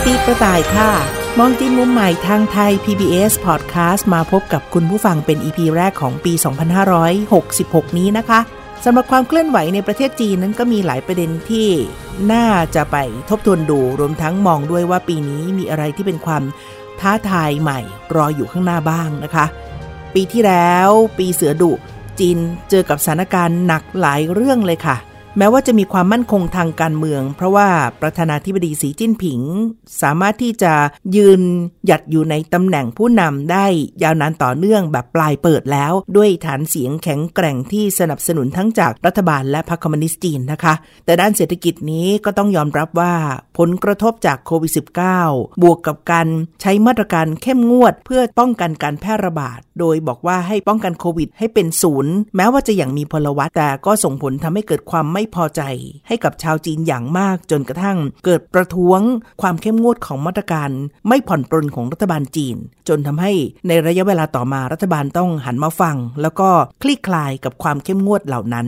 สวัสดีปีกระต่ายค่ะ มองจีนมุมใหม่ทางไทย PBS Podcast มาพบกับคุณผู้ฟังเป็น EP แรกของปี 2566 นี้นะคะสำหรับความเคลื่อนไหวในประเทศจีนนั้นก็มีหลายประเด็นที่น่าจะไปทบทวนดูรวมทั้งมองด้วยว่าปีนี้มีอะไรที่เป็นความท้าทายใหม่รออยู่ข้างหน้าบ้างนะคะ ปีที่แล้ว ปีเสือดุจีนเจอกับสถานการณ์หนักหลายเรื่องเลยค่ะ แม้ว่าจะมีความมั่นคงทางการเมือง เพราะว่าประธานาธิบดีสีจิ้นผิง สามารถที่จะยืนหยัดอยู่ในตำแหน่งผู้นำได้ยาวนานต่อเนื่องแบบปลายเปิดแล้ว ด้วยฐานเสียงแข็งแกร่งที่สนับสนุนทั้งจากรัฐบาลและพรรคคอมมิวนิสต์จีนนะคะ แต่ด้านเศรษฐกิจนี้ก็ต้องยอมรับว่าผลกระทบจากโควิด -19 บวกกับการใช้มาตรการเข้มงวด เพื่อป้องกันการแพร่ระบาด โดยบอกว่าให้ป้องกันโควิด ให้เป็นศูนย์แม้ว่าจะอย่างมีพลวัตแต่ก็ส่งผลทำให้เกิดความไม่ไม่พอใจให้กับชาวจีนอย่างมากจนกระทั่ง เกิดประท้วงความเข้มงวดของมาตรการ ไม่ผ่อนปรนของรัฐบาลจีน จนทำให้ในระยะเวลาต่อมารัฐบาลต้องหันมาฟัง แล้วก็คลี่คลายกับความเข้มงวดเหล่านั้น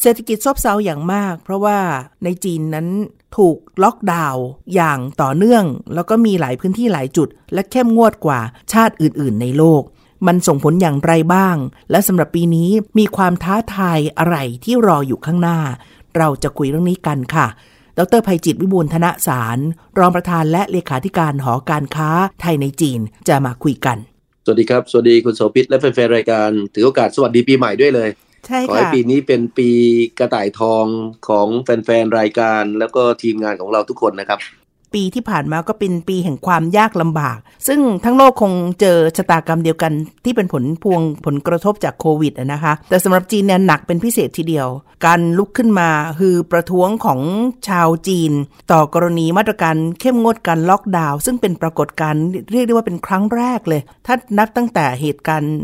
เศรษฐกิจซบเซาอย่างมาก เพราะว่าในจีนนั้นถูกล็อกดาวน์อย่างต่อเนื่อง แล้วก็มีหลายพื้นที่หลายจุด และเข้มงวดกว่าชาติอื่น ๆ ในโลก มันส่งผลอย่างไรบ้าง และสำหรับปีนี้มีความท้าทายอะไรที่รออยู่ข้างหน้า เราจะคุยเรื่องนี้กันค่ะ ดรภัยจิตวิบูลย์ธนสาร รองประธานและเลขาธิการหอการค้าไทยในจีนจะมาคุยกัน สวัสดีครับ สวัสดีคุณโสภิตและแฟนๆรายการ ถือโอกาสสวัสดีปีใหม่ด้วยเลยใช่ขอให้ค่ะปีนี้เป็นปีกระต่ายทองของแฟนๆรายการ แล้วก็ทีมงานของเราทุกคนนะครับ ปีที่ผ่านมาก็เป็นปีแห่งความยากลำบาก ซึ่งทั้งโลกคงเจอชะตากรรมเดียวกันที่เป็นผลพวงผลกระทบจากโควิดนะคะ แต่สำหรับจีนเนี่ยหนักเป็นพิเศษทีเดียว การลุกขึ้นมาคือประท้วงของชาวจีน ต่อกรณีมาตรการเข้มงวดการล็อกดาวน์ซึ่งเป็นปรากฏการณ์เรียกได้ว่าเป็นครั้งแรกเลย ถ้านับตั้งแต่เหตุการณ์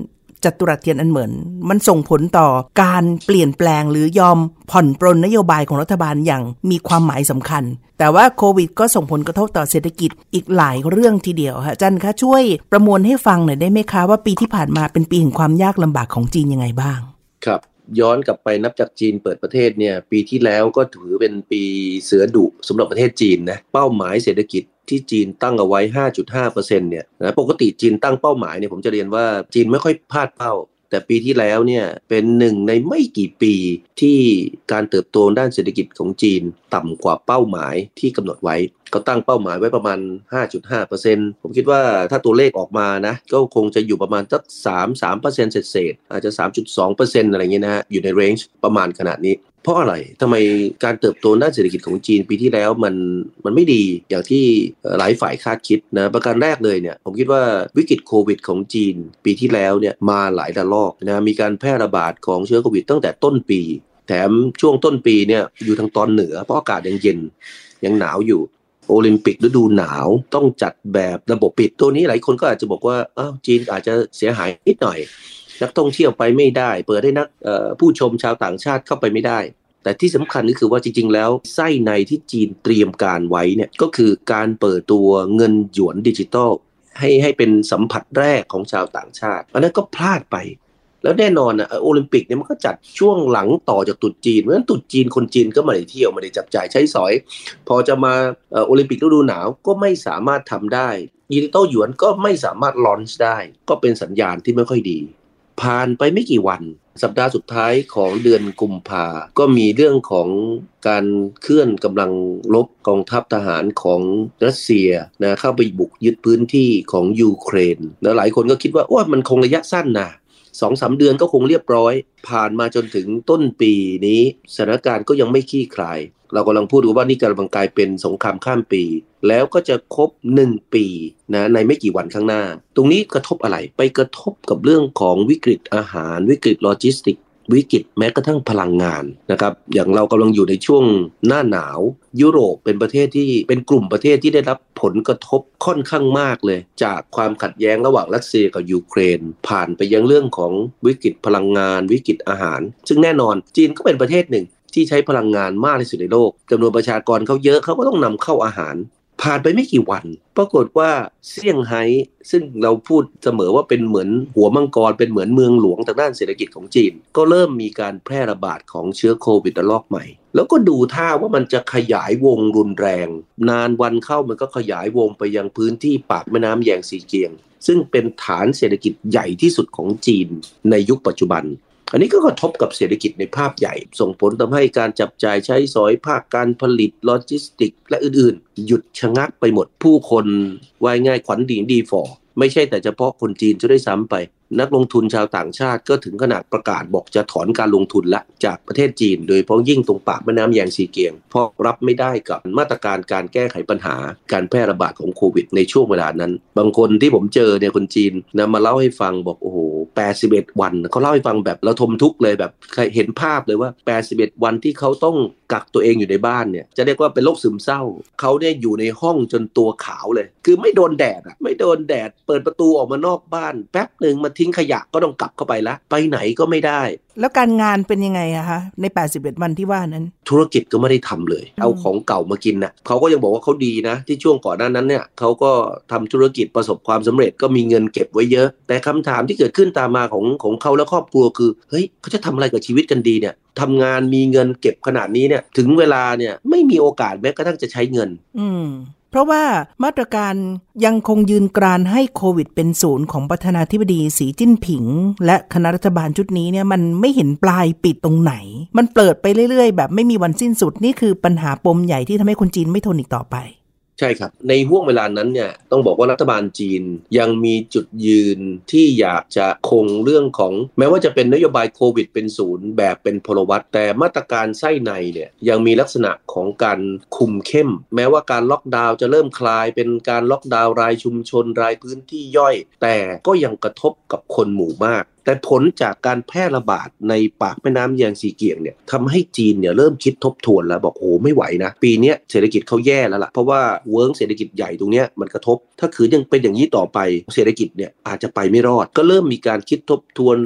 จัตุรัสเทียนอันเหมือน มันส่งผลต่อการเปลี่ยนแปลงหรือยอมผ่อนปรนนโยบายของรัฐบาลอย่างมีความหมายสำคัญ แต่ว่าโควิดก็ส่งผลกระทบต่อเศรษฐกิจอีกหลายเรื่องทีเดียวค่ะจันคะช่วยประมวลให้ฟังหน่อยได้ไหมคะว่าปีที่ผ่านมาเป็นปีแห่งความยากลำบากของจีนยังไงบ้าง ครับย้อนกลับไปนับจากจีนเปิดประเทศเนี่ยปีที่แล้วก็ถือเป็นปีเสือดุสำหรับประเทศจีนนะเป้าหมายเศรษฐกิจ ที่จีนตั้งเอาไว้ 5.5%เนี่ยนะปกติจีนตั้งเป้าหมายเนี่ยผมจะเรียนว่าจีนไม่ค่อยพลาดเป้า แต่ปีที่แล้วเนี่ยเป็นหนึ่งในไม่กี่ปีที่การเติบโตด้านเศรษฐกิจของจีนต่ำกว่าเป้าหมายที่กำหนดไว้เขาตั้งเป้าหมายไว้ประมาณ 5.5%ผมคิดว่าถ้าตัวเลขออกมานะ ก็คงจะอยู่ประมาณสัก3 3%เศษๆอาจจะ 3.2%อะไรเงี้ยนะฮะอยู่ในเรนจ์ประมาณขนาดนี้ เพราะอะไรทำไมการเติบโตด้านเศรษฐกิจของจีนปีที่แล้วมันมันไม่ดีอย่างที่หลายฝ่ายคาดคิดนะประการแรกเลยเนี่ยผมคิดว่าวิกฤตโควิดของจีน ปีที่แล้วเนี่ยมาหลายระลอกนะมีการแพร่ระบาดของเชื้อโควิดตั้งแต่ต้นปี แถมช่วงต้นปีเนี่ยอยู่ทางตอนเหนือเพราะอากาศยังเย็นยังหนาวอยู่โอลิมปิกฤดูหนาวต้องจัดแบบระบบปิดตัวนี้หลายคนก็อาจจะบอกว่าอ้าวจีนอาจจะเสียหายนิดหน่อย นักท่องเที่ยวไปไม่ได้ เปิดให้นักผู้ชมชาวต่างชาติเข้าไปไม่ได้ แต่ที่สำคัญก็คือว่าจริง ๆ แล้วไส้ในที่จีนเตรียมการไว้เนี่ยก็คือการเปิดตัวเงินหยวนดิจิตอลให้ให้เป็นสัมผัสแรกของชาวต่างชาติอันนั้นก็พลาดไป แล้วแน่นอนอะโอลิมปิกเนี่ยมันก็จัดช่วงหลังต่อจากตรุษจีนเพราะฉะนั้นตรุษจีนคนจีนก็ไม่ได้เที่ยวไม่ได้จับจ่ายใช้สอย พอจะมาโอลิมปิกฤดูหนาวก็ไม่สามารถทำได้ดิจิตอลหยวนก็ไม่สามารถ launch ได้ ก็เป็นสัญญาณที่ไม่ค่อยดี ผ่านไปไม่กี่วัน สัปดาห์สุดท้ายของเดือนกุมภาก็มีเรื่องของการเคลื่อนกำลังรบกองทัพทหารของรัสเซียนะเข้าไปบุกยึดพื้นที่ของยูเครนแล้วหลายคนก็คิดว่าโอ้มันคงระยะสั้นนะสองสามเดือนก็คงเรียบร้อย ผ่านมาจนถึงต้นปีนี้สถานการณ์ก็ยังไม่คลี่คลาย เรากำลังพูดว่านี่กำลังกลายเป็นสงครามข้ามปี แล้วก็จะครบ 1 ปีนะในไม่กี่วันข้างหน้า ตรงนี้กระทบอะไรไปกระทบกับเรื่องของวิกฤตอาหาร วิกฤตโลจิสติก วิกฤตแม้กระทั่งพลังงานนะครับอย่างเรากำลังอยู่ในช่วงหน้าหนาว ยุโรปเป็นประเทศที่เป็นกลุ่มประเทศที่ได้รับผลกระทบค่อนข้างมากเลย จากความขัดแย้งระหว่างรัสเซียกับยูเครน ผ่านไปยังเรื่องของวิกฤตพลังงาน วิกฤตอาหาร ซึ่งแน่นอนจีนก็เป็นประเทศหนึ่ง ที่ใช้พลังงานมากที่สุดในโลกจำนวนประชากรเขาเยอะเขาก็ต้องนำเข้าอาหาร ผ่านไปไม่กี่วัน ปรากฏว่าเซี่ยงไฮ้ซึ่งเราพูดเสมอว่าเป็นเหมือนหัวมังกรเป็นเหมือนเมืองหลวงทางด้านเศรษฐกิจของจีน ก็เริ่มมีการแพร่ระบาดของเชื้อโควิดระลอกใหม่ แล้วก็ดูท่าว่ามันจะขยายวงรุนแรง นานวันเข้ามันก็ขยายวงไปยังพื้นที่ปากแม่น้ำแยงซีเกียงซึ่งเป็นฐานเศรษฐกิจใหญ่ที่สุดของจีนในยุคปัจจุบัน อันนี้ก็กระทบกับเศรษฐกิจในภาพใหญ่ ส่งผลทำให้การจับจ่ายใช้สอยภาคการผลิตโลจิสติก และอื่นๆ หยุดชะงักไปหมดผู้คนวายง่ายขวัญดีดีฟอไม่ใช่แต่เฉพาะคนจีนจะได้ซ้ำไป นักลงทุนชาวต่างชาติก็ถึงขนาดประกาศบอกจะถอนการลงทุนละจากประเทศจีน โดยเพราะยิ่งตรงปากแม่น้ำแยงซีเกียง เพราะรับไม่ได้กับมาตรการการแก้ไขปัญหา การแพร่ระบาดของโควิดในช่วงเวลานั้น บางคนที่ผมเจอเนี่ยคนจีนนะมาเล่าให้ฟังบอกโอ้โห 81 วันเขาเล่าให้ฟังแบบเราทมทุกเลยแบบเห็นภาพเลยว่า 81 วันที่เขาต้องกักตัวเองอยู่ในบ้านเนี่ยจะเรียกว่าเป็นโรคซึมเศร้า เขาเนี่ยอยู่ในห้องจนตัวขาวเลย คือไม่โดนแดดอะไม่โดนแดด เปิดประตูออกมานอกบ้าน แป๊บหนึ่งมาทิ้งขยะก็ต้องกลับเข้าไปละไปไหนก็ไม่ได้ แล้วการงานเป็นยังไงอะคะใน 81 วันที่ว่านั้น ธุรกิจก็ไม่ได้ทำเลย เอาของเก่ามากินนะเขาก็ยังบอกว่าเขาดีนะ ที่ช่วงก่อนหน้านั้นเนี่ยเขาก็ทำธุรกิจประสบความสำเร็จก็มีเงินเก็บไว้เยอะ แต่คำถามที่เกิดขึ้นตามมาของของเขาและครอบครัวคือเฮ้ยเขาจะทำอะไรกับชีวิตกันดีเนี่ย ทำงานมีเงินเก็บขนาดนี้เนี่ยถึงเวลาเนี่ยไม่มีโอกาสแม้กระทั่งจะใช้เงิน อืมเพราะว่ามาตรการยังคงยืนกรานให้โควิดเป็นศูนย์ของประธานาธิบดีสีจิ้นผิง และคณะรัฐบาลชุดนี้เนี่ยมันไม่เห็นปลายปิดตรงไหน มันเปิดไปเรื่อยๆ แบบไม่มีวันสิ้นสุดนี่คือปัญหาปมใหญ่ที่ทำให้คนจีนไม่ทนอีกต่อไป ใช่ครับ ในห่วงเวลานั้นเนี่ยต้องบอกว่ารัฐบาลจีนยังมีจุดยืนที่อยากจะคงเรื่องของ แม้ว่าจะเป็นนโยบายโควิดเป็นศูนย์แบบเป็นพลวัตแต่มาตรการไส้ในเนี่ยยังมีลักษณะของการคุมเข้ม แม้ว่าการล็อกดาวน์จะเริ่มคลายเป็นการล็อกดาวน์รายชุมชนรายพื้นที่ย่อย แต่ก็ยังกระทบกับคนหมู่มาก แต่ผลจากการแพร่ระบาดในปากแม่น้ำแยงซีเกียงเนี่ยทำให้จีนเนี่ยเริ่มคิดทบทวนแล้วบอกโอ้ไม่ไหวนะ ปีนี้เศรษฐกิจเขาแย่แล้วล่ะ เพราะว่าเวิร์กเศรษฐกิจใหญ่ตรงเนี้ยมันกระทบ ถ้าคือยังเป็นอย่างนี้ต่อไปเศรษฐกิจเนี่ยอาจจะไปไม่รอด ก็เริ่มมีการคิดทบทวน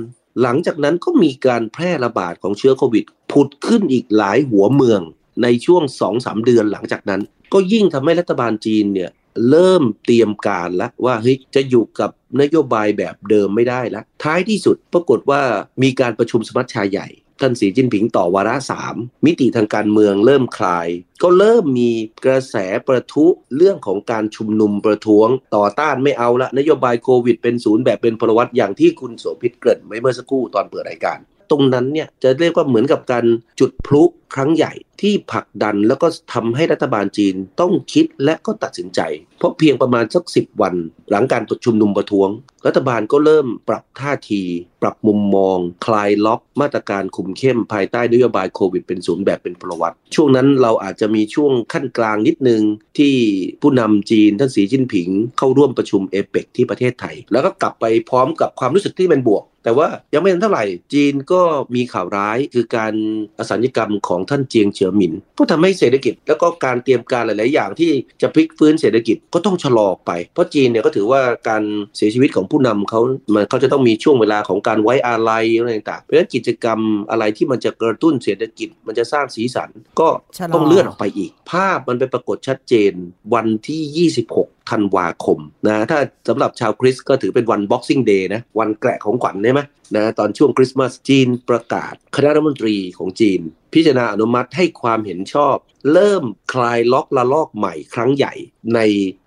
หลังจากนั้นก็มีการแพร่ระบาดของเชื้อโควิดผุดขึ้นอีกหลายหัวเมืองในช่วง 2-3 เดือนหลังจากนั้น ก็ยิ่งทำให้รัฐบาลจีนเนี่ย เริ่มเตรียมการแล้วว่าเฮ้ยจะอยู่กับนโยบายแบบเดิมไม่ได้แล้วท้ายที่สุดปรากฏว่ามีการประชุมสมัชชาใหญ่ ท่านสีจิ้นผิงต่อวาระสามมิติทางการเมืองเริ่มคลาย ก็เริ่มมีกระแสประทุเรื่องของการชุมนุมประท้วงต่อต้านไม่เอาละนโยบายโควิดเป็นศูนย์แบบเป็นพลวัตอย่างที่คุณโสภิตเกริ่นไว้เมื่อสักครู่ตอนเปิดรายการ ตรงนั้นเนี่ยจะเรียกว่าเหมือนกับการจุดพลุ ครั้งใหญ่ที่ผลักดันแล้วก็ทำให้รัฐบาลจีนต้องคิดและก็ตัดสินใจ เพราะเพียงประมาณสักสิบวัน หลังการชุมนุมประท้วง รัฐบาลก็เริ่มปรับท่าที ปรับมุมมอง คลายล็อกมาตรการคุมเข้มภายใต้นโยบายโควิดเป็นศูนย์แบบเป็นพลวัติ ช่วงนั้นเราอาจจะมีช่วงขั้นกลางนิดนึง ที่ผู้นำจีนท่านสีจิ้นผิง เข้าร่วมประชุมเอเปกที่ประเทศไทย แล้วก็กลับไปพร้อมกับความรู้สึกที่เป็นบวก แต่ว่ายังไม่ทันเท่าไหร่ จีนก็มีข่าวร้ายคือการอสัญกรรมของท่านเจียงเฉียวหมิน ก็ทำให้เศรษฐกิจ แล้วก็การเตรียมการหลาย ๆ อย่างที่จะพลิกฟื้นเศรษฐกิจก็ต้องชะลอไป เพราะจีนเนี่ยก็ถือว่าการเสียชีวิตของผู้นำเขามันเขาจะต้องมีช่วงเวลาของการไว้อาลัยอะไรต่างๆเพราะฉะนั้นกิจกรรมอะไรที่มันจะกระตุ้นเศรษฐกิจ มันจะสร้างสีสันก็ต้องเลื่อนออกไปอีก ภาพมันไปปรากฏชัดเจนวันที่ 26 ธันวาคมนะถ้าสำหรับชาวคริสก็ถือเป็นวัน Boxing Day นะวันแกะของขวัญใช่ไหมนะตอนช่วงคริสต์มาสจีนประกาศ คณะรัฐมนตรีของจีน พิจารณาอนุมัติให้ความเห็นชอบเริ่มคลายล็อกละลอกใหม่ครั้งใหญ่ใน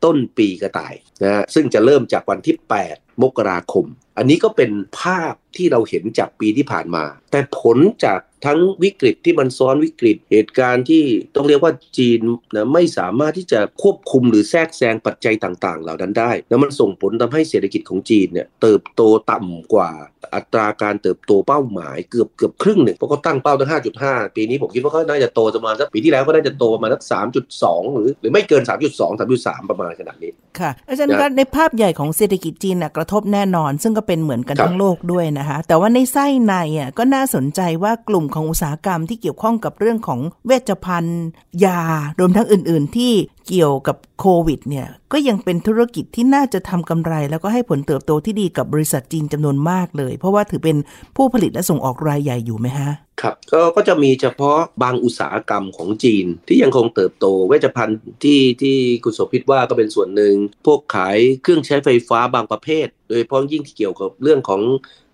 ต้นปีกระต่ายนะซึ่งจะเริ่มจากวันที่ 8 มกราคม อันนี้ก็เป็นภาพที่เราเห็นจากปีที่ผ่านมา แต่ผลจากทั้งวิกฤตที่มันซ้อนวิกฤตเหตุการณ์ที่ต้องเรียกว่าจีนนะไม่สามารถที่จะควบคุมหรือแทรกแซงปัจจัยต่าง ๆ เหล่านั้นได้ แล้วมันส่งผลทำให้เศรษฐกิจของจีนเนี่ยเติบโตต่ำกว่าอัตราการเติบโตเป้าหมายเกือบเกือบครึ่งหนึ่งเพราะเขาตั้งเป้าตั้ง 5.5 ปีนี้ผมคิดว่าเขาน่าจะโตประมาณสักปีที่แล้วก็ได้จะโตประมาณสักสามจุดสองหรือหรือไม่เกินสามจุดสองสามจุดสามประมาณขนาดนี้ ค่ะ อาจารย์ก็ในภาพใหญ่ของเศรษฐกิจจีนนะกระทบแน่นอน ซึ่งก็เป็นเหมือนกันทั้งโลกด้วยนะคะ แต่ว่าในไส้ในอะก็น่าสนใจว่ากลุ่มของอุตสาหกรรมที่เกี่ยวข้องกับเรื่องของเวชภัณฑ์ ยารวมทั้งอื่น ๆ ที่เกี่ยวกับโควิดเนี่ยก็ยังเป็นธุรกิจที่น่าจะทำกำไร แล้วก็ให้ผลเติบโตที่ดีกับบริษัทจีนจำนวนมากเลย เพราะว่าถือเป็นผู้ผลิตและส่งออกรายใหญ่อยู่ไหมฮะครับก็ก็จะมีเฉพาะบางอุตสาหกรรมของจีนที่ยังคงเติบโต เวชภัณฑ์ที่ที่คุณโสภิตว่าก็เป็นส่วนหนึ่งพวกขายเครื่องใช้ไฟฟ้าบางประเภท โดยเฉพาะยิ่งที่เกี่ยวกับเรื่องของ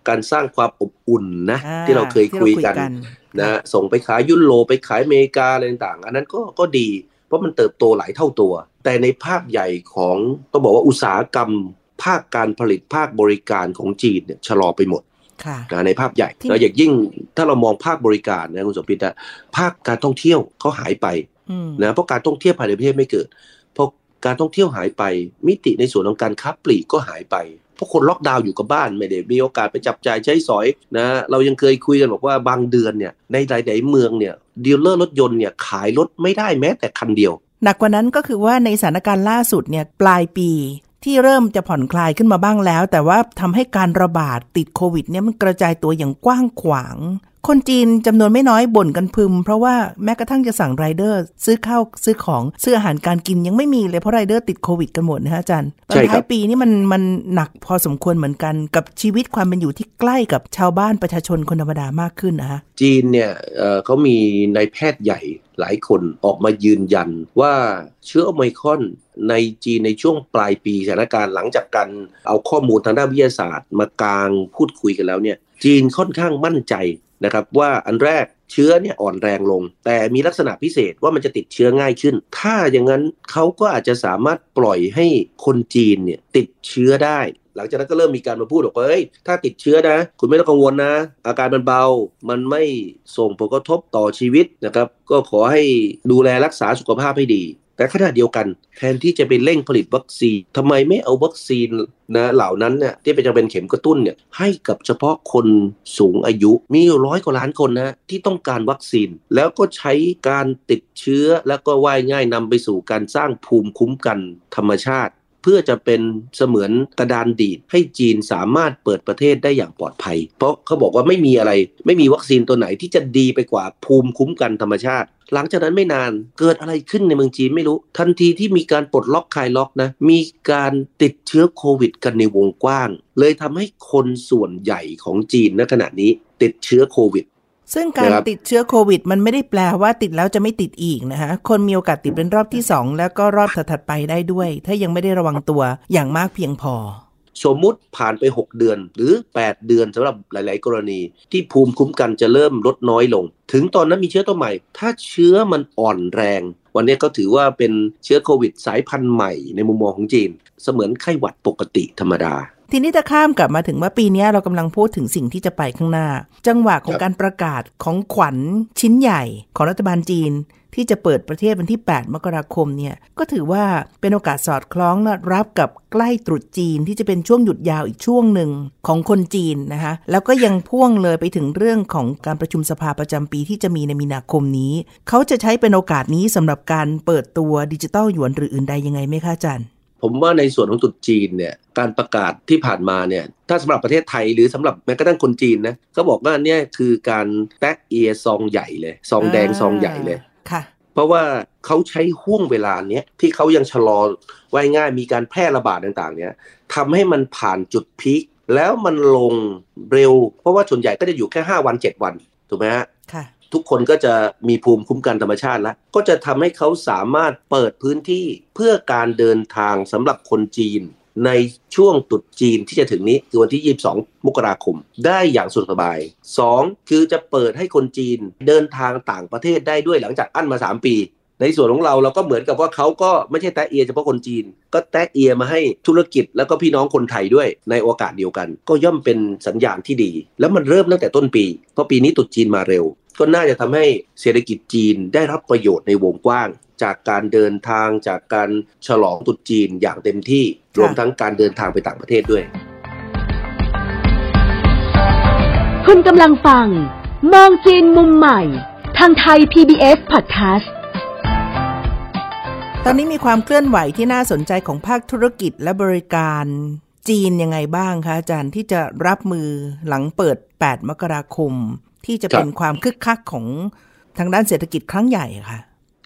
การสร้างความอบอุ่นนะอ่าที่เราเคยคุยกันที่เราคุยกันนะส่งไปขายยุโรปไปขายอเมริกาอะไรต่างๆ อันนั้นก็ก็ดี เพราะมันเติบโตหลายเท่าตัว แต่ในภาพใหญ่ของต้องบอกว่าอุตสาหกรรม ภาคการผลิตภาคบริการของจีนเนี่ยชะลอไปหมดค่ะนะในภาพใหญ่ที่แล้วอย่างยิ่งถ้าเรามองภาคบริการนะคุณสมพิตอะภาคการท่องเที่ยวเขาหายไปอืมนะเพราะการท่องเที่ยวภายในประเทศไม่เกิดพอ การท่องเที่ยวหายไป มิติในส่วนของการค้าปลีกก็หายไปเพราะคนล็อกดาวน์อยู่กับบ้านไม่ได้มีโอกาสไปจับจ่ายใช้สอยนะเรายังเคยคุยกันบอกว่าบางเดือนเนี่ยในหลายๆเมืองเนี่ยดีลเลอร์รถยนต์เนี่ยขายรถไม่ได้แม้แต่คันเดียว หนักกว่านั้นก็คือว่าในสถานการณ์ล่าสุดเนี่ยปลายปีที่เริ่มจะผ่อนคลายขึ้นมาบ้างแล้ว แต่ว่าทำให้การระบาดติดโควิดเนี่ยมันกระจายตัวอย่างกว้างขวาง คนจีนจำนวนไม่น้อยบ่นกันพึม เพราะว่าแม้กระทั่งจะสั่งไรเดอร์ ซื้อข้าวซื้อของซื้ออาหารการกินยังไม่มีเลยเพราะไรเดอร์ติดโควิดกันหมดนะฮะอาจารย์ตอนใช่ครับท้ายปีนี่มันมันหนักพอสมควรเหมือนกันกับชีวิตความเป็นอยู่ที่ใกล้กับชาวบ้านประชาชนคนธรรมดามากขึ้นนะฮะจีนเนี่ยเอ่อเขามีนายแพทย์ใหญ่หลายคนออกมายืนยันว่าเชื้อโอไมครอนในจีนในช่วงปลายปีสถานการณ์หลังจากการเอาข้อมูลทางด้านวิทยาศาสตร์ มากลางพูดคุยกันแล้วเนี่ยจีนค่อนข้างมั่นใจ นะครับว่าอันแรกเชื้อเนี่ยอ่อนแรงลง แต่มีลักษณะพิเศษว่ามันจะติดเชื้อง่ายขึ้น ถ้าอย่างนั้นเขาก็อาจจะสามารถปล่อยให้คนจีนเนี่ยติดเชื้อได้ หลังจากนั้นก็เริ่มมีการมาพูดบอกว่าเฮ้ยถ้าติดเชื้อนะ คุณไม่ต้องกังวลนะ อาการมันเบา มันไม่ส่งผลกระทบต่อชีวิตนะครับ ก็ขอให้ดูแลรักษาสุขภาพให้ดี แต่ขณะเดียวกัน แทนที่จะไปเร่งผลิตวัคซีนทำไมไม่เอาวัคซีนนะเหล่านั้นเนี่ยที่เป็นจะเป็นเข็มกระตุ้นเนี่ยให้กับเฉพาะคนสูงอายุมีร้อยกว่าล้านคนนะที่ต้องการวัคซีน แล้วก็ใช้การติดเชื้อแล้วก็ว่ายง่ายนำไปสู่การสร้างภูมิคุ้มกันธรรมชาติ เพื่อจะเป็นเสมือนกระดานดีดให้จีนสามารถเปิดประเทศได้อย่างปลอดภัย เพราะเขาบอกว่าไม่มีอะไร ไม่มีวัคซีนตัวไหนที่จะดีไปกว่าภูมิคุ้มกันธรรมชาติ หลังจากนั้นไม่นานเกิดอะไรขึ้นในเมืองจีนไม่รู้ ทันทีที่มีการปลดล็อกคลายล็อกนะ มีการติดเชื้อโควิดกันในวงกว้าง เลยทำให้คนส่วนใหญ่ของจีนณขณะนี้ติดเชื้อโควิด ซึ่งการนะครับติดเชื้อโควิด มันไม่ได้แปลว่าติดแล้วจะไม่ติดอีกนะคะคนมีโอกาสติดเป็นรอบที่ 2 แล้วก็รอบถัดๆไปได้ด้วย ถ้ายังไม่ได้ระวังตัวอย่างมากเพียงพอ สมมุติผ่านไป 6 เดือนหรือ 8 เดือนสำหรับหลาย ๆ กรณี ที่ภูมิคุ้มกันจะเริ่มลดน้อยลง ถึงตอนนั้นมีเชื้อตัวใหม่ ถ้าเชื้อมันอ่อนแรง วันนี้ก็ถือว่าเป็นเชื้อโควิด สายพันธุ์ใหม่ในมุมมองของจีน เสมือนไข้หวัดปกติธรรมดา ทีนี้จะข้ามกลับมาถึงว่าปีนี้เรากำลังพูดถึงสิ่งที่จะไปข้างหน้า จังหวะของการประกาศของขวัญชิ้นใหญ่ของรัฐบาลจีนที่จะเปิดประเทศวันที่ 8 มกราคมเนี่ย ก็ถือว่าเป็นโอกาสสอดคล้องและรับกับใกล้ตรุษจีนที่จะเป็นช่วงหยุดยาวอีกช่วงหนึ่งของคนจีนนะคะ แล้วก็ยังพ่วงเลยไปถึงเรื่องของการประชุมสภาประจำปีที่จะมีในมีนาคมนี้ เขาจะใช้เป็นโอกาสนี้สำหรับการเปิดตัวดิจิตอลหยวนหรืออื่นใดยังไงไหมคะอาจารย์ ผมว่าในส่วนของตรุษจีนเนี่ยการประกาศที่ผ่านมาเนี่ยถ้าสำหรับประเทศไทยหรือสำหรับแม้กระทั่งคนจีนนะเขาบอกว่าเนี่ยคือการแตะเอียซองใหญ่เลยซองแดงซองใหญ่เลยค่ะ เพราะว่าเขาใช้ห่วงเวลาเนี้ยที่เขายังชะลอไว้ง่ายมีการแพร่ระบาดต่างๆ เนี่ยทำให้มันผ่านจุดพีคแล้วมันลงเร็ว เพราะว่าส่วนใหญ่ก็จะอยู่แค่ 5 วัน 7 วันถูกไหมฮะค่ะ ทุกคนก็จะมีภูมิคุ้มกันธรรมชาติแล้ว ก็จะทำให้เขาสามารถเปิดพื้นที่เพื่อการเดินทางสำหรับคนจีน ในช่วงตรุษจีนที่จะถึงนี้คือวันที่ 22 มกราคม ได้อย่างสุดสบาย 2. คือจะเปิดให้คนจีนเดินทางต่างประเทศได้ด้วยหลังจากอั้นมา 3 ปีในส่วนของเราเราก็เหมือนกับว่าเขาก็ไม่ใช่แตะเอียเฉพาะคนจีน ก็แตะเอียมาให้ธุรกิจแล้วก็พี่น้องคนไทยด้วยในโอกาสเดียวกัน ก็ย่อมเป็นสัญญาณที่ดี แล้วมันเริ่มตั้งแต่ต้นปี เพราะปีนี้ตรุษจีนมาเร็ว ก็น่าจะทำให้เศรษฐกิจจีนได้รับประโยชน์ในวงกว้าง จากการเดินทางจากการฉลองตรุษจีนอย่างเต็มที่รวมทั้งการเดินทางไปต่างประเทศด้วย คุณกำลังฟัง มองจีนมุมใหม่ ทางไทย PBS Podcast อนนี้มีความเคลื่อนไหวที่น่าสนใจของภาคธุรกิจและบริการจีนยังไงบ้างคะอาจารย์ที่จะรับมือหลังเปิด 8 มกราคม ที่จะเป็นความคึกคักของทางด้านเศรษฐกิจครั้งใหญ่ค่ะ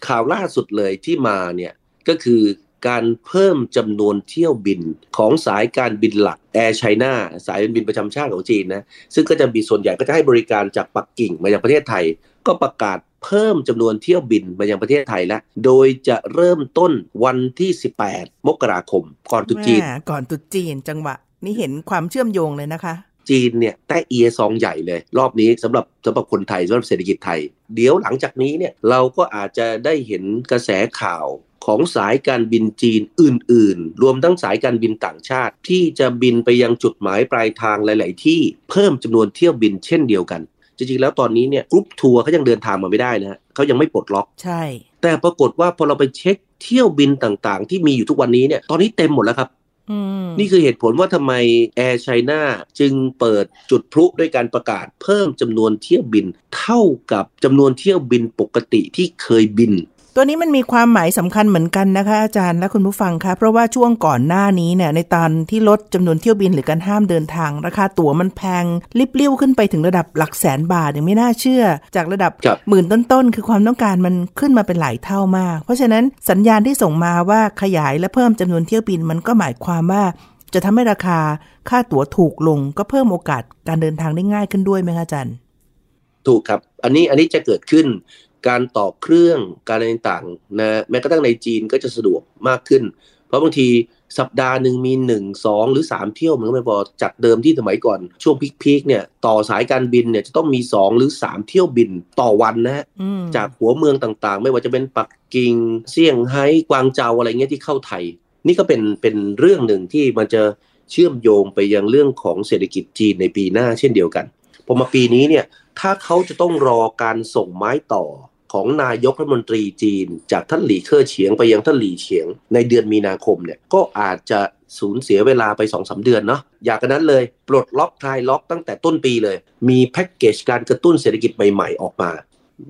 ข่าวล่าสุดเลยที่มาเนี่ยก็คือการเพิ่มจำนวนเที่ยวบินของสายการบินหลักแอร์ไชน่าสายการบินประจำชาติของจีนนะซึ่งก็จะมีส่วนใหญ่ก็จะให้บริการจากปักกิ่งมายังประเทศไทย ก็ประกาศเพิ่มจำนวนเที่ยวบินมายังประเทศไทยแล้ว โดยจะเริ่มต้นวันที่ 18 มกราคม ก่อนตุจีนก่อนตุจีนจังหวะนี่เห็นความเชื่อมโยงเลยนะคะ จีนเนี่ยแต่เอียซองใหญ่เลย รอบนี้สำหรับสำหรับคนไทยสำหรับเศรษฐกิจไทย เดี๋ยวหลังจากนี้เนี่ยเราก็อาจจะได้เห็นกระแสข่าวของสายการบินจีนอื่น ๆ รวมทั้งสายการบินต่างชาติ ที่จะบินไปยังจุดหมายปลายทางหลาย ๆ ที่เพิ่มจำนวนเที่ยวบินเช่นเดียวกัน จริง ๆ แล้วตอนนี้เนี่ยกรุ๊ปทัวร์เขายังเดินทางมาไม่ได้นะฮะเขายังไม่ปลดล็อกใช่ แต่ปรากฏว่าพอเราไปเช็คเที่ยวบินต่าง ๆ ที่มีอยู่ทุกวันนี้เนี่ยตอนนี้เต็มหมดแล้วครับ นี่คือเหตุผลว่าทำไม Air China จึงเปิดจุดพลุด้วยการประกาศเพิ่มจำนวนเที่ยวบิน เท่ากับจำนวนเที่ยวบินปกติที่เคยบิน ตัวนี้มันมีความหมายสำคัญเหมือนกันนะคะอาจารย์และคุณผู้ฟังคะเพราะว่าช่วงก่อนหน้านี้เนี่ยในตอนที่ลดจำนวนเที่ยวบินหรือการห้ามเดินทาง ราคาตั๋วมันแพงลิบเลี้ยวขึ้นไปถึงระดับหลักแสนบาทอย่างไม่น่าเชื่อ จากระดับหมื่นต้นๆ คือความต้องการมันขึ้นมาเป็นหลายเท่ามาก เพราะฉะนั้นสัญญาณที่ส่งมาว่าขยายและเพิ่มจำนวนเที่ยวบินมันก็หมายความว่า จะทำให้ราคาค่าตั๋วถูกลง ก็เพิ่มโอกาสการเดินทางได้ง่ายขึ้นด้วยไหมคะอาจารย์ ถูกครับอันนี้อันนี้จะเกิดขึ้น การต่อเครื่องการอะไรต่างๆนะแม้กระทั่งในจีนก็จะสะดวกมากขึ้น เพราะบางทีสัปดาห์หนึ่งมีหนึ่งสองหรือสามเที่ยวมันก็ไม่พอจากเดิมที่สมัยก่อน ช่วงพีคๆเนี่ยต่อสายการบินเนี่ยจะต้องมีสองหรือสามเที่ยวบินต่อวันนะฮะจากหัวเมืองต่างๆ ไม่ว่าจะเป็นปักกิ่งเซี่ยงไฮ้กวางเจาอะไรเงี้ยที่เข้าไทย นี่ก็เป็นเป็นเรื่องหนึ่งที่มันจะเชื่อมโยงไปยังเรื่องของเศรษฐกิจจีนในปีหน้าเช่นเดียวกันพอมาปีนี้เนี่ยถ้าเขาจะต้องรอการส่งไม้ต่อ ของนายกรัฐมนตรีจีน จากท่านหลี่เค่อเฉียงไปยังท่านหลี่เฉียง ในเดือนมีนาคมเนี่ยก็อาจจะสูญเสียเวลาไป2อสเดือนเนาะอยากกันนั้นเลย ปลดล็อกคลายล็อกตั้งแต่ต้นปีเลย มีแพ็กเกจการกระตุ้นเศรษฐกิจใหม่ ๆ ออกมา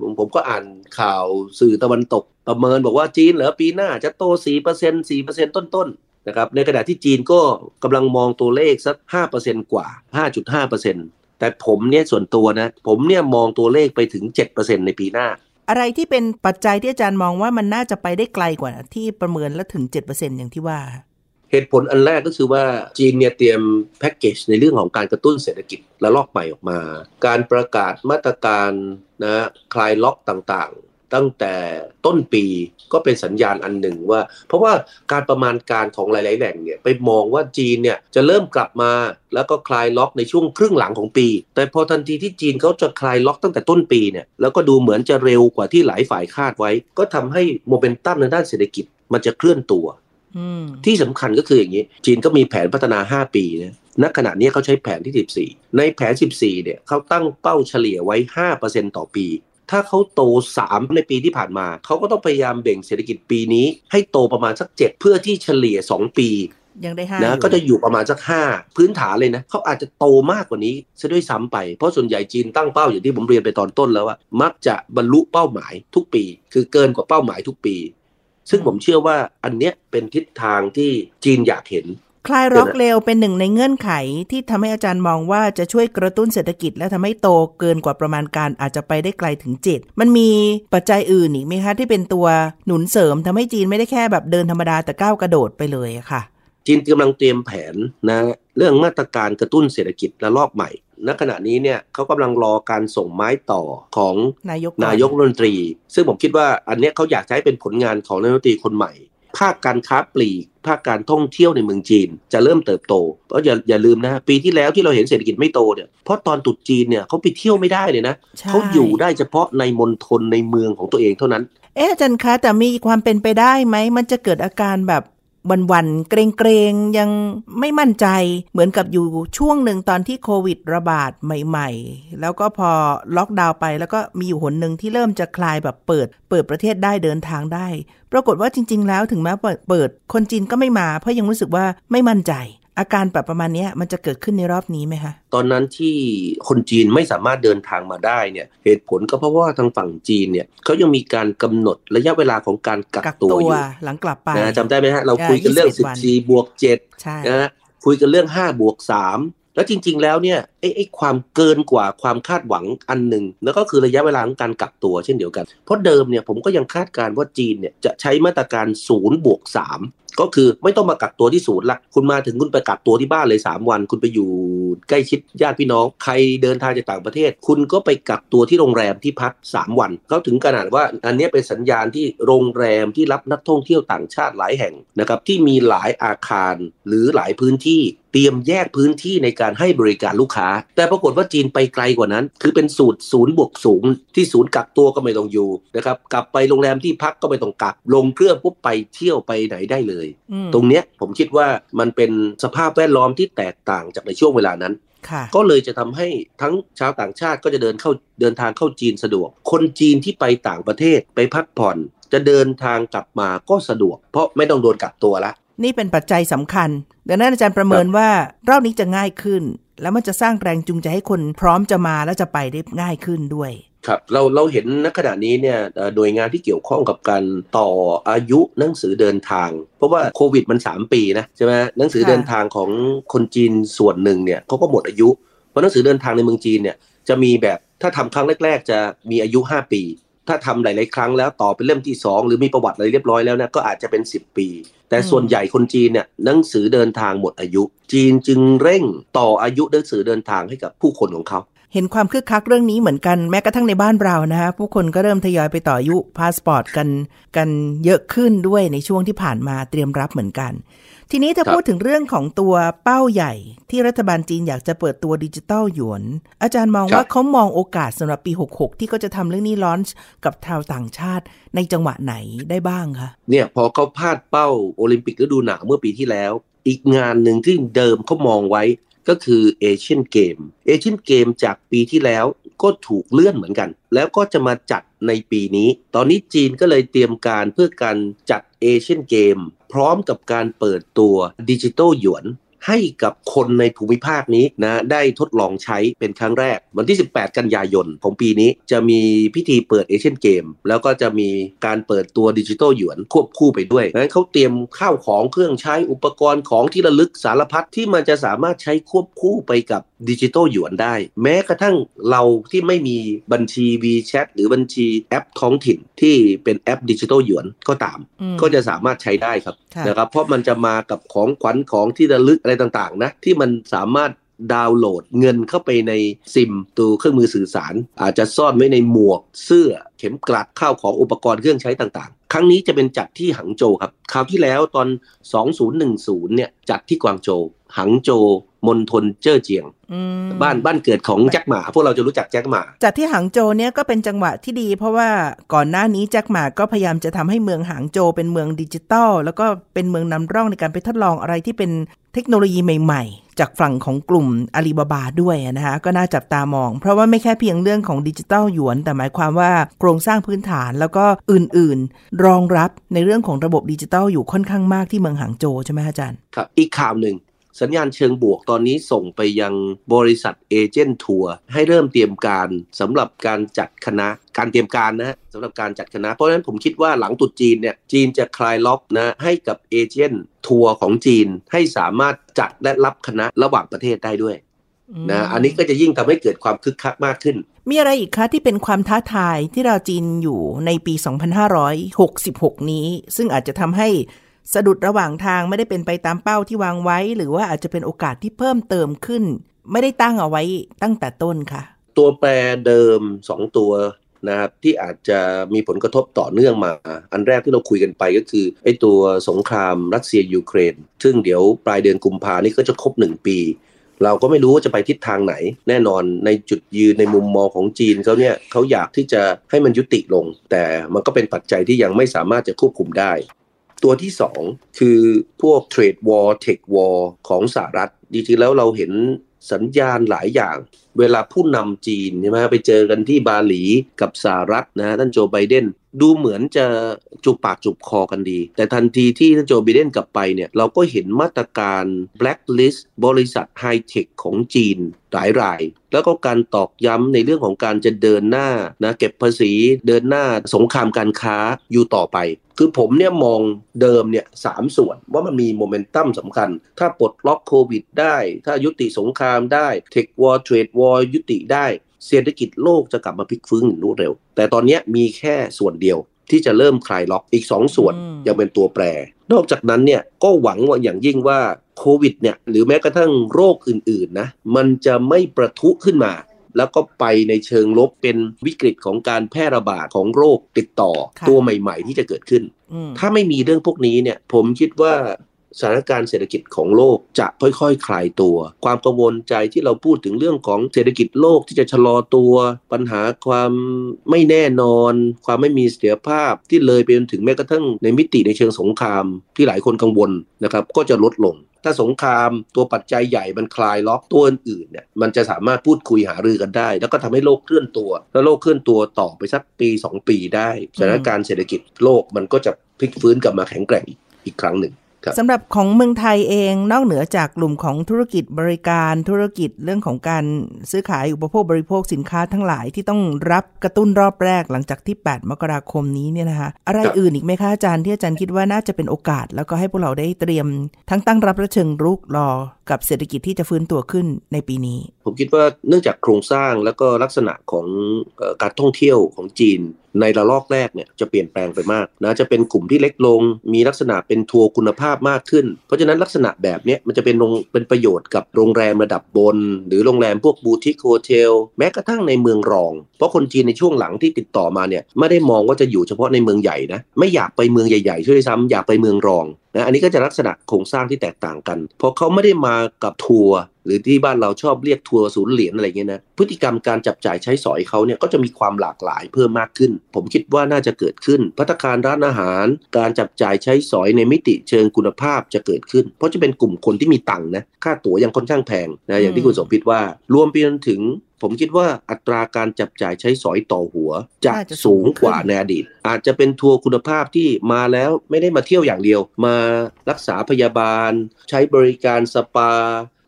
ผมผมก็อ่านข่าวสื่อตะวันตก ประเมินบอกว่าจีนเหลือปีหน้าจะโต 4% 4%ต้นๆนะครับในขณะที่จีนก็กำลังมองตัวเลขสัก 5%กว่า 5.5%แต่ผมเนี่ยส่วนตัวนะ ผมเนี่ยมองตัวเลขไปถึง 7%ในปีหน้า อะไรที่เป็นปัจจัยที่อาจารย์มองว่ามันน่าจะไปได้ไกลกว่าที่ประเมินและถึง 7%อย่างที่ว่า เหตุผลอันแรกก็คือว่าจีนเนี่ยเตรียมแพ็กเกจในเรื่องของการกระตุ้นเศรษฐกิจและลอกใหม่ออกมา การประกาศมาตรการนะคลายล็อกต่าง ตั้งแต่ต้นปีก็เป็นสัญญาณอันหนึ่งว่า เพราะว่าการประมาณการของหลาย ๆ แหล่งเนี่ยไปมองว่าจีนเนี่ยจะเริ่มกลับมาแล้วก็คลายล็อกในช่วงครึ่งหลังของปี แต่พอทันทีที่จีนเขาจะคลายล็อกตั้งแต่ต้นปีเนี่ยแล้วก็ดูเหมือนจะเร็วกว่าที่หลายฝ่ายคาดไว้ ก็ทำให้โมเมนตัมในด้านเศรษฐกิจมันจะเคลื่อนตัวที่สำคัญก็คืออย่างนี้ จีนก็มีแผนพัฒนา 5 ปีนะณขณะนี้เขาใช้แผนที่ 14 ในแผน 14 เนี่ยเขาตั้งเป้าเฉลี่ยไว้ 5%ต่อปี ถ้าเขาโต 3 ในปีที่ผ่านมา เขาก็ต้องพยายามเบ่งเศรษฐกิจปีนี้ ให้โตประมาณสัก 7 เพื่อที่เฉลี่ย 2 ปียังได้ห้านะก็จะอยู่ประมาณสัก5พื้นฐานเลยนะเขาอาจจะโตมากกว่านี้ซะด้วยซ้ำไป เพราะส่วนใหญ่จีนตั้งเป้าอย่างที่ผมเรียนไปตอนต้นแล้วว่า มักจะบรรลุเป้าหมายทุกปี คือเกินกว่าเป้าหมายทุกปี ซึ่งผมเชื่อว่าอันเนี้ยเป็นทิศทางที่จีนอยากเห็น คลายล็อกเร็วเป็นหนึ่งในเงื่อนไขที่ทำให้อาจารย์มองว่าจะช่วยกระตุ้นเศรษฐกิจ และทำให้โตเกินกว่าประมาณการอาจจะไปได้ไกลถึงเจ็ดมันมีปัจจัยอื่นอีกไหมคะที่เป็นตัวหนุนเสริมทำให้จีนไม่ได้แค่แบบเดินธรรมดาแต่ก้าวกระโดดไปเลยค่ะ จีนกำลังเตรียมแผนนะเรื่องมาตรการกระตุ้นเศรษฐกิจระลอกใหม่ณขณะนี้เนี่ยเขากำลังรอการส่งไม้ต่อของนายกนายกรัฐมนตรี ซึ่งผมคิดว่าอันนี้เขาอยากใช้เป็นผลงานของนายกรัฐมนตรีคนใหม่ ภาคการค้าปลีก ภาคการท่องเที่ยวในเมืองจีน จะเริ่มเติบโต เพราะอย่าอย่าลืมนะ ปีที่แล้วที่เราเห็นเศรษฐกิจไม่โตเนี่ยเพราะตอนตุดจีนเนี่ยเขาไปเที่ยวไม่ได้เลยนะเขาอยู่ได้เฉพาะในมณฑลในเมืองของตัวเองเท่านั้น เอ๊ะอาจารย์คะแต่มีความเป็นไปได้ไหมมันจะเกิดอาการแบบ วันๆเกรงๆ ยังไม่มั่นใจ เหมือนกับอยู่ช่วงหนึ่งตอนที่โควิดระบาดใหม่ ๆ แล้วก็พอล็อกดาวน์ไปแล้วก็มีอยู่หนหนึ่งที่เริ่มจะคลายแบบเปิด เปิดประเทศได้เดินทางได้ ปรากฏว่าจริง ๆ แล้วถึงแม้เปิดเปิดคนจีนก็ไม่มา เพราะยังรู้สึกว่าไม่มั่นใจ อาการแบบประมาณนี้มันจะเกิดขึ้นในรอบนี้ไหมคะ ตอนนั้นที่คนจีนไม่สามารถเดินทางมาได้เนี่ยเหตุผลก็เพราะว่าทางฝั่งจีนเนี่ยเขายังมีการกำหนดระยะเวลาของการกักตัวอยู่หลังกลับไปนะจำได้ไหมฮะเราคุยกันเรื่อง21วัน14 บวก7ใช่นะฮะคุยกันเรื่อง 5 บวก 3แล้วจริง ๆ แล้วเนี่ยไอ้ไอ้ความเกินกว่าความคาดหวังอันหนึ่งแล้วก็คือระยะเวลาของการกักตัวเช่นเดียวกัน เพราะเดิมเนี่ยผมก็ยังคาดการณ์ว่าจีนเนี่ยจะใช้มาตรการ0บวก3 ก็คือไม่ต้องมากักตัวที่ศูนย์ละคุณมาถึงคุณไปกักตัวที่บ้านเลย 3 วัน คุณไปอยู่ใกล้ชิดญาติพี่น้อง ใครเดินทางจากต่างประเทศ คุณก็ไปกักตัวที่โรงแรมที่พัก 3 วันเขาถึงขนาดว่าอันนี้เป็นสัญญาณที่โรงแรมที่รับนักท่องเที่ยวต่างชาติหลายแห่งนะครับที่มีหลายอาคารหรือหลายพื้นที่ เตรียมแยกพื้นที่ในการให้บริการลูกค้า แต่ปรากฏว่าจีนไปไกลกว่านั้น คือเป็นสูตรศูนย์บวกศูนย์ที่ศูนย์กักตัวก็ไม่ต้องอยู่นะครับกลับไปโรงแรมที่พักก็ไม่ต้องกักลงเครื่องปุ๊บไปเที่ยวไปไหนได้เลยอืมตรงเนี้ยผมคิดว่ามันเป็นสภาพแวดล้อมที่แตกต่างจากในช่วงเวลานั้นค่ะก็เลยจะทำให้ทั้งชาวต่างชาติก็จะเดินเข้าเดินทางเข้าจีนสะดวก คนจีนที่ไปต่างประเทศไปพักผ่อน จะเดินทางกลับมาก็สะดวก เพราะไม่ต้องโดนกักตัวละ นี่เป็นปัจจัยสำคัญ ดังนั้นอาจารย์ประเมินว่ารอบนี้จะง่ายขึ้น แล้วมันจะสร้างแรงจูงใจให้คนพร้อมจะมาและจะไปได้ง่ายขึ้นด้วยครับเราเราเห็นณขณะนี้เนี่ยเอ่อหน่วยงานที่เกี่ยวข้องกับการต่ออายุหนังสือเดินทาง เพราะว่าโควิดมัน 3 ปีนะใช่ไหมหนังสือค่ะเดินทางของคนจีนส่วนหนึ่งเนี่ยเขาก็หมดอายุ เพราะหนังสือเดินทางในเมืองจีนเนี่ยจะมีแบบถ้าทำครั้งแรก ๆ จะมีอายุ 5 ปี ถ้าทำหลาย ๆ ครั้งแล้วต่อเป็นเล่มที่สองหรือมีประวัติอะไรเรียบร้อยแล้วเนี่ยก็อาจจะเป็น 10 ปี แต่ส่วนใหญ่คนจีนเนี่ยหนังสือเดินทางหมดอายุ จีนจึงเร่งต่ออายุหนังสือเดินทางให้กับผู้คนของเขา เห็นความคึกคักเรื่องนี้เหมือนกันแม้กระทั่งในบ้านเรานะฮะผู้คนก็เริ่มทยอยไปต่ออายุพาสปอร์ตกันกันเยอะขึ้นด้วยในช่วงที่ผ่านมาเตรียมรับเหมือนกัน ทีนี้ถ้าครับพูดถึงเรื่องของตัวเป้าใหญ่ ที่รัฐบาลจีนอยากจะเปิดตัวดิจิตอลหยวน อาจารย์มองว่าเขามองโอกาสสำหรับปี 66 ที่เขาจะทำเรื่องนี้ลอนช์กับชาวต่างชาติในจังหวะไหนได้บ้างคะเนี่ยพอเขาพลาดเป้าโอลิมปิกฤดูหนาวเมื่อปีที่แล้ว อีกงานหนึ่งที่เดิมเขามองไว้ ก็คือเอเชียนเกมเอเชียนเกมจากปีที่แล้วก็ถูกเลื่อนเหมือนกัน แล้วก็จะมาจัดในปีนี้ ตอนนี้จีนก็เลยเตรียมการเพื่อการจัดเอเชียนเกมพร้อมกับการเปิดตัวดิจิตอลหยวน ให้กับคนในภูมิภาคนี้นะได้ทดลองใช้เป็นครั้งแรก วันที่ 18 กันยายนของปีนี้จะมีพิธีเปิดเอเชียนเกม แล้วก็จะมีการเปิดตัวดิจิทัลหยวนควบคู่ไปด้วยนั้นเขาเตรียมข้าวของเครื่องใช้อุปกรณ์ของที่ระลึกสารพัดที่มันจะสามารถใช้ควบคู่ไปกับ ดิจิ t a ลหยวนได้ แม้กระทั่งเราที่ไม่มีบัญชี WeChat หรือบัญชีแอปท้องถิ่นที่เป็นแอปดิจิ t a ลหยวนก็ตามอืมก็จะสามารถใช้ได้ครับค่ะนะครับ เพราะมันจะมากับของขวัญของที่ระลึกอะไรต่างๆนะที่มันสามารถดาวน์โหลดเงินเข้าไปในซิมตัวเครื่องมือสื่อสาร อาจจะซ่อนไว้ในหมวกเสื้อเข็มกลัดข้าวของอุปกรณ์เครื่องใช้ต่างๆ ครั้งนี้จะเป็นจัดที่หังโจวครับ คราวที่แล้วตอน 2010 เนี่ยจัดที่กวางโจว หังโจวมณฑลเจ้อเจียงอืมบ้านบ้านเกิดของแจ็คหมา พวกเราจะรู้จักแจ็คหมาจัดที่หางโจวเนี่ยก็เป็นจังหวะที่ดี เพราะว่าก่อนหน้านี้แจ็คหมาก็พยายามจะทำให้เมืองหางโจวเป็นเมืองดิจิตอลแล้วก็เป็นเมืองนำร่องในการไปทดลองอะไรที่เป็นเทคโนโลยีใหม่ ๆ จากฝั่งของกลุ่มอาลีบาบาด้วยนะคะก็น่าจับตามอง เพราะว่าไม่แค่เพียงเรื่องของดิจิตอลหยวน แต่หมายความว่าโครงสร้างพื้นฐานแล้วก็อื่นๆ รองรับในเรื่องของระบบดิจิตอลอยู่ค่อนข้างมากที่เมืองหางโจวใช่ไหมอาจารย์ครับอีกข่าวหนึ่ง สัญญาณเชิงบวกตอนนี้ส่งไปยังบริษัท agent ทัวร์ให้เริ่มเตรียมการสำหรับการจัดคณะการเตรียมการนะฮะสำหรับการจัดคณะ เพราะฉะนั้นผมคิดว่าหลังตรุษจีนเนี่ยจีนจะคลายล็อกนะให้กับ agent ทัวร์ของจีนให้สามารถจัดและรับคณะระหว่างประเทศได้ด้วยนะอันนี้ก็จะยิ่งทำให้เกิดความคึกคักมากขึ้น มีอะไรอีกคะที่เป็นความท้าทายที่เราจีนอยู่ในปี 2566 นี้ ซึ่งอาจจะทำให้ สะดุดระหว่างทางไม่ได้เป็นไปตามเป้าที่วางไว้ หรือว่าอาจจะเป็นโอกาสที่เพิ่มเติมขึ้น ไม่ได้ตั้งเอาไว้ตั้งแต่ต้นค่ะ ตัวแปรเดิม 2 ตัวนะครับที่อาจจะมีผลกระทบต่อเนื่องมา อันแรกที่เราคุยกันไปก็คือไอ้ตัวสงครามรัสเซียยูเครน ซึ่งเดี๋ยวปลายเดือนกุมภานี่ก็จะครบ 1 ปี เราก็ไม่รู้ว่าจะไปทิศทางไหน แน่นอนในจุดยืนในมุมมองของจีนเขาเนี่ยเขาอยากที่จะให้มันยุติลง แต่มันก็เป็นปัจจัยที่ยังไม่สามารถจะควบคุมได้ ตัวที่สองคือพวก trade war tech war ของสหรัฐจริงๆแล้วเราเห็นสัญญาณหลายอย่าง เวลาผู้นำจีนใช่ไหมไปเจอกันที่บาหลีกับสหรัฐนะท่านโจไบเดนดูเหมือนจะจูบปากจูบคอกันดี แต่ทันทีที่ท่านโจไบเดนกลับไปเนี่ยเราก็เห็นมาตรการ blacklist บริษัทไฮเทคของจีนหลายราย แล้วก็การตอกย้ำในเรื่องของการจะเดินหน้านะเก็บภาษีเดินหน้าสงครามการค้าอยู่ต่อไป คือผมเนี่ยมองเดิมเนี่ยสามส่วนว่ามันมีโมเมนตัมสำคัญ ถ้าปลดล็อกโควิดได้ ถ้ายุติสงครามได้ tech war trade war ยุติได้ เศรษฐกิจโลกจะกลับมาพลิกฟื้นอย่างรวดเร็ว แต่ตอนนี้มีแค่ส่วนเดียวที่จะเริ่มคลายล็อกอีก 2 ส่วนยังเป็นตัวแปร นอกจากนั้นเนี่ยก็หวังว่าอย่างยิ่งว่าโควิดเนี่ยหรือแม้กระทั่งโรคอื่นๆนะมันจะไม่ประทุขึ้นมา แล้วก็ไปในเชิงลบเป็นวิกฤตของการแพร่ระบาดของโรคติดต่อตัวใหม่ ๆ ที่จะเกิดขึ้น ถ้าไม่มีเรื่องพวกนี้เนี่ยผมคิดว่า สถานการณ์เศรษฐกิจของโลกจะค่อยๆคคลายตัว ความกังวลใจที่เราพูดถึงเรื่องของเศรษฐกิจโลกที่จะชะลอตัว ปัญหาความไม่แน่นอน ความไม่มีเสถียรภาพที่เลยไปจนถึงแม้กระทั่งในมิติในเชิงสงคราม ที่หลายคนกังวลนะครับก็จะลดลงถ้าสงครามตัวปัจจัยใหญ่มันคลายล็อกตัวอื่นเนี่ยมันจะสามารถพูดคุยหารือกันได้ แล้วก็ทำให้โลกเคลื่อนตัว แล้วโลกเคลื่อนตัวต่อไปสักปี 2 ปีได้สถานการณ์เศรษฐกิจโลกมันก็จะพลิกฟื้นกลับมาแข็งแกร่งอีกครั้งหนึ่ง สำหรับของเมืองไทยเองนอกเหนือจากกลุ่มของธุรกิจบริการธุรกิจเรื่องของการซื้อขายอุปโภคบริโภคสินค้าทั้งหลายที่ต้องรับกระตุ้นรอบแรกหลังจากที่ 8 มกราคมนี้เนี่ยนะคะอะไรอื่นอีกไหมคะอาจารย์ที่อาจารย์คิดว่าน่าจะเป็นโอกาส แล้วก็ให้พวกเราได้เตรียม ทั้งตั้งรับและเชิงรุกรอกับเศรษฐกิจที่จะฟื้นตัวขึ้นในปีนี้ ผมคิดว่าเนื่องจากโครงสร้างแล้วก็ลักษณะของการท่องเที่ยวของจีนในระลอกแรกเนี่ยจะเปลี่ยนแปลงไปมากนะจะเป็นกลุ่มที่เล็กลง มีลักษณะเป็นทัวร์คุณภาพมากขึ้น เพราะฉะนั้นลักษณะแบบนี้มันจะเป็นเป็นประโยชน์กับโรงแรมระดับบน หรือโรงแรมพวก boutique hotel แม้กระทั่งในเมืองรอง เพราะคนจีนในช่วงหลังที่ติดต่อมาเนี่ยไม่ได้มองว่าจะอยู่เฉพาะในเมืองใหญ่นะไม่อยากไปเมืองใหญ่ๆด้วยซ้ำอยากไปเมืองรอง นะอันนี้ก็จะลักษณะโครงสร้างที่แตกต่างกันเพราะเขาไม่ได้มากับทัวร์หรือที่บ้านเราชอบเรียกทัวร์ศูนย์เหรียญอะไรเงี้ยนะพฤติกรรมการจับจ่ายใช้สอยเขาเนี่ยก็จะมีความหลากหลายเพิ่มมากขึ้น ผมคิดว่าน่าจะเกิดขึ้นภัตตาคารร้านอาหาร การจับจ่ายใช้สอยในมิติเชิงคุณภาพจะเกิดขึ้น เพราะจะเป็นกลุ่มคนที่มีตังค์นะค่าตั๋วยังค่อนข้างแพงนะอย่างที่คุณสมพิษว่า รวมไปจนถึง ผมคิดว่าอัตราการจับจ่ายใช้สอยต่อหัว จะสูงกว่าในอดีต อาจจะเป็นทัวร์คุณภาพที่มาแล้วไม่ได้มาเที่ยวอย่างเดียว มารักษาพยาบาล ใช้บริการสปา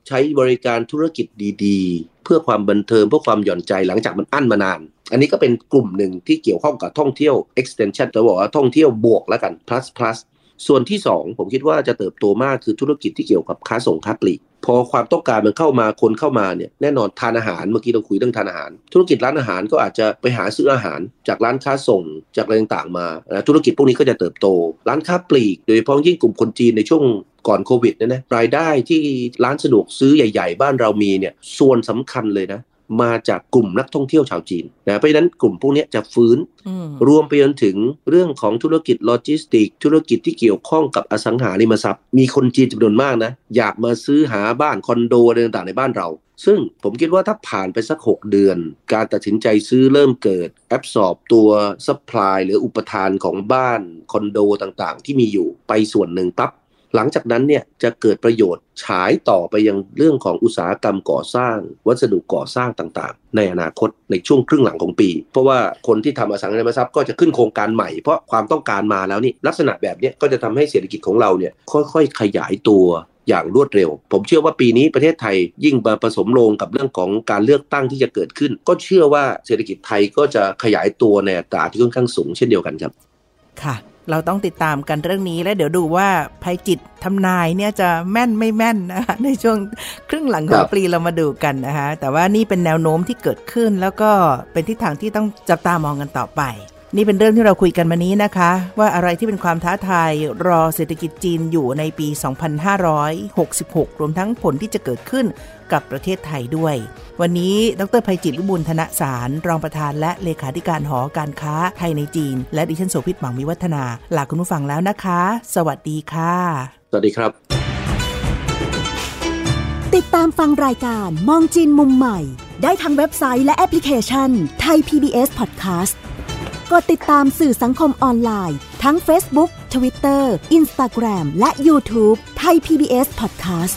ใช้บริการธุรกิจดีๆ เพื่อความบันเทิงเพื่อความหย่อนใจหลังจากมันอั้นมานานอันนี้ก็เป็นกลุ่มหนึ่งที่เกี่ยวข้องกับท่องเที่ยว extension จะบอกว่าท่องเที่ยวบวกแล้วกัน plus plus ส่วนที่ 2 ผมคิดว่าจะเติบโตมากคือธุรกิจที่เกี่ยวกับค้าส่งค้าปลีกพอความต้องการมันเข้ามาคนเข้ามาเนี่ยแน่นอนทานอาหารเมื่อกี้เราคุยเรื่องทานอาหาร ธุรกิจร้านอาหารก็อาจจะไปหาซื้ออาหาร จากร้านค้าส่งจากอะไรต่างๆมาธุรกิจพวกนี้ก็จะเติบโต ร้านค้าปลีก โดยเฉพาะยิ่งกลุ่มคนจีนในช่วงก่อนโควิดเนี่ยนะรายได้ที่ร้านสะดวกซื้อใหญ่ ๆ บ้านเรามีเนี่ยส่วนสำคัญเลยนะ มาจากกลุ่มนักท่องเที่ยวชาวจีนนะเพราะฉะนั้นกลุ่มพวกนี้จะฟื้น รวมไปจนถึงเรื่องของธุรกิจโลจิสติก ธุรกิจที่เกี่ยวข้องกับอสังหาริมทรัพย์ มีคนจีนจำนวนมากนะ อยากมาซื้อหาบ้านคอนโดอะไรต่างๆในบ้านเรา ซึ่งผมคิดว่าถ้าผ่านไปสัก 6 เดือน การตัดสินใจซื้อเริ่มเกิด absorb ตัว supply หรืออุปทานของบ้านคอนโดต่างๆ ที่มีอยู่ไปส่วนหนึ่งปั๊บ หลังจากนั้นเนี่ยจะเกิดประโยชน์ฉายต่อไปยังเรื่องของอุตสาหกรรมก่อสร้าง วัสดุก่อสร้างต่างๆ ในอนาคตในช่วงครึ่งหลังของปี เพราะว่าคนที่ทำอสังหาริมทรัพย์ก็จะขึ้นโครงการใหม่เพราะความต้องการมาแล้วนี่ลักษณะแบบนี้ก็จะทำให้เศรษฐกิจของเราเนี่ยค่อยๆ ขยายตัวอย่างรวดเร็ว ผมเชื่อว่าปีนี้ประเทศไทยยิ่งมาผสมลงกับเรื่องของการเลือกตั้งที่จะเกิดขึ้น ก็เชื่อว่าเศรษฐกิจไทยก็จะขยายตัวในอัตราที่ค่อนข้างสูงเช่นเดียวกันครับ ค่ะ เราต้องติดตามกันเรื่องนี้และเดี๋ยวดูว่าภัยจิตทำนายเนี่ยจะแม่นไม่แม่นนะคะในช่วงครึ่งหลังของปีเรามาดูกันนะคะแต่ว่านี่เป็นแนวโน้มที่เกิดขึ้น แล้วก็เป็นทิศทางที่ต้องจับตามองกันต่อไป นี่เป็นเรื่องที่เราคุยกันมานี้นะคะ ว่าอะไรที่เป็นความท้าทายรอเศรษฐกิจจีนอยู่ในปี 2566 รวมทั้งผลที่จะเกิดขึ้น กับประเทศไทยด้วย วันนี้ดรภัยจิตลุบุญธนสาร รองประธานและเลขาธิการหอการค้าไทยในจีน และดิฉันโสภิตหวังมีวัฒนา ลาคุณผู้ฟังแล้วนะคะ สวัสดีค่ะ สวัสดีครับ ติดตามฟังรายการมองจีนมุมใหม่ ได้ทางเว็บไซต์และแอปพลิเคชันไทย PBS Podcast กดติดตามสื่อสังคมออนไลน์ ทั้ง Facebook Twitter Instagram และ YouTube ไทย PBS Podcast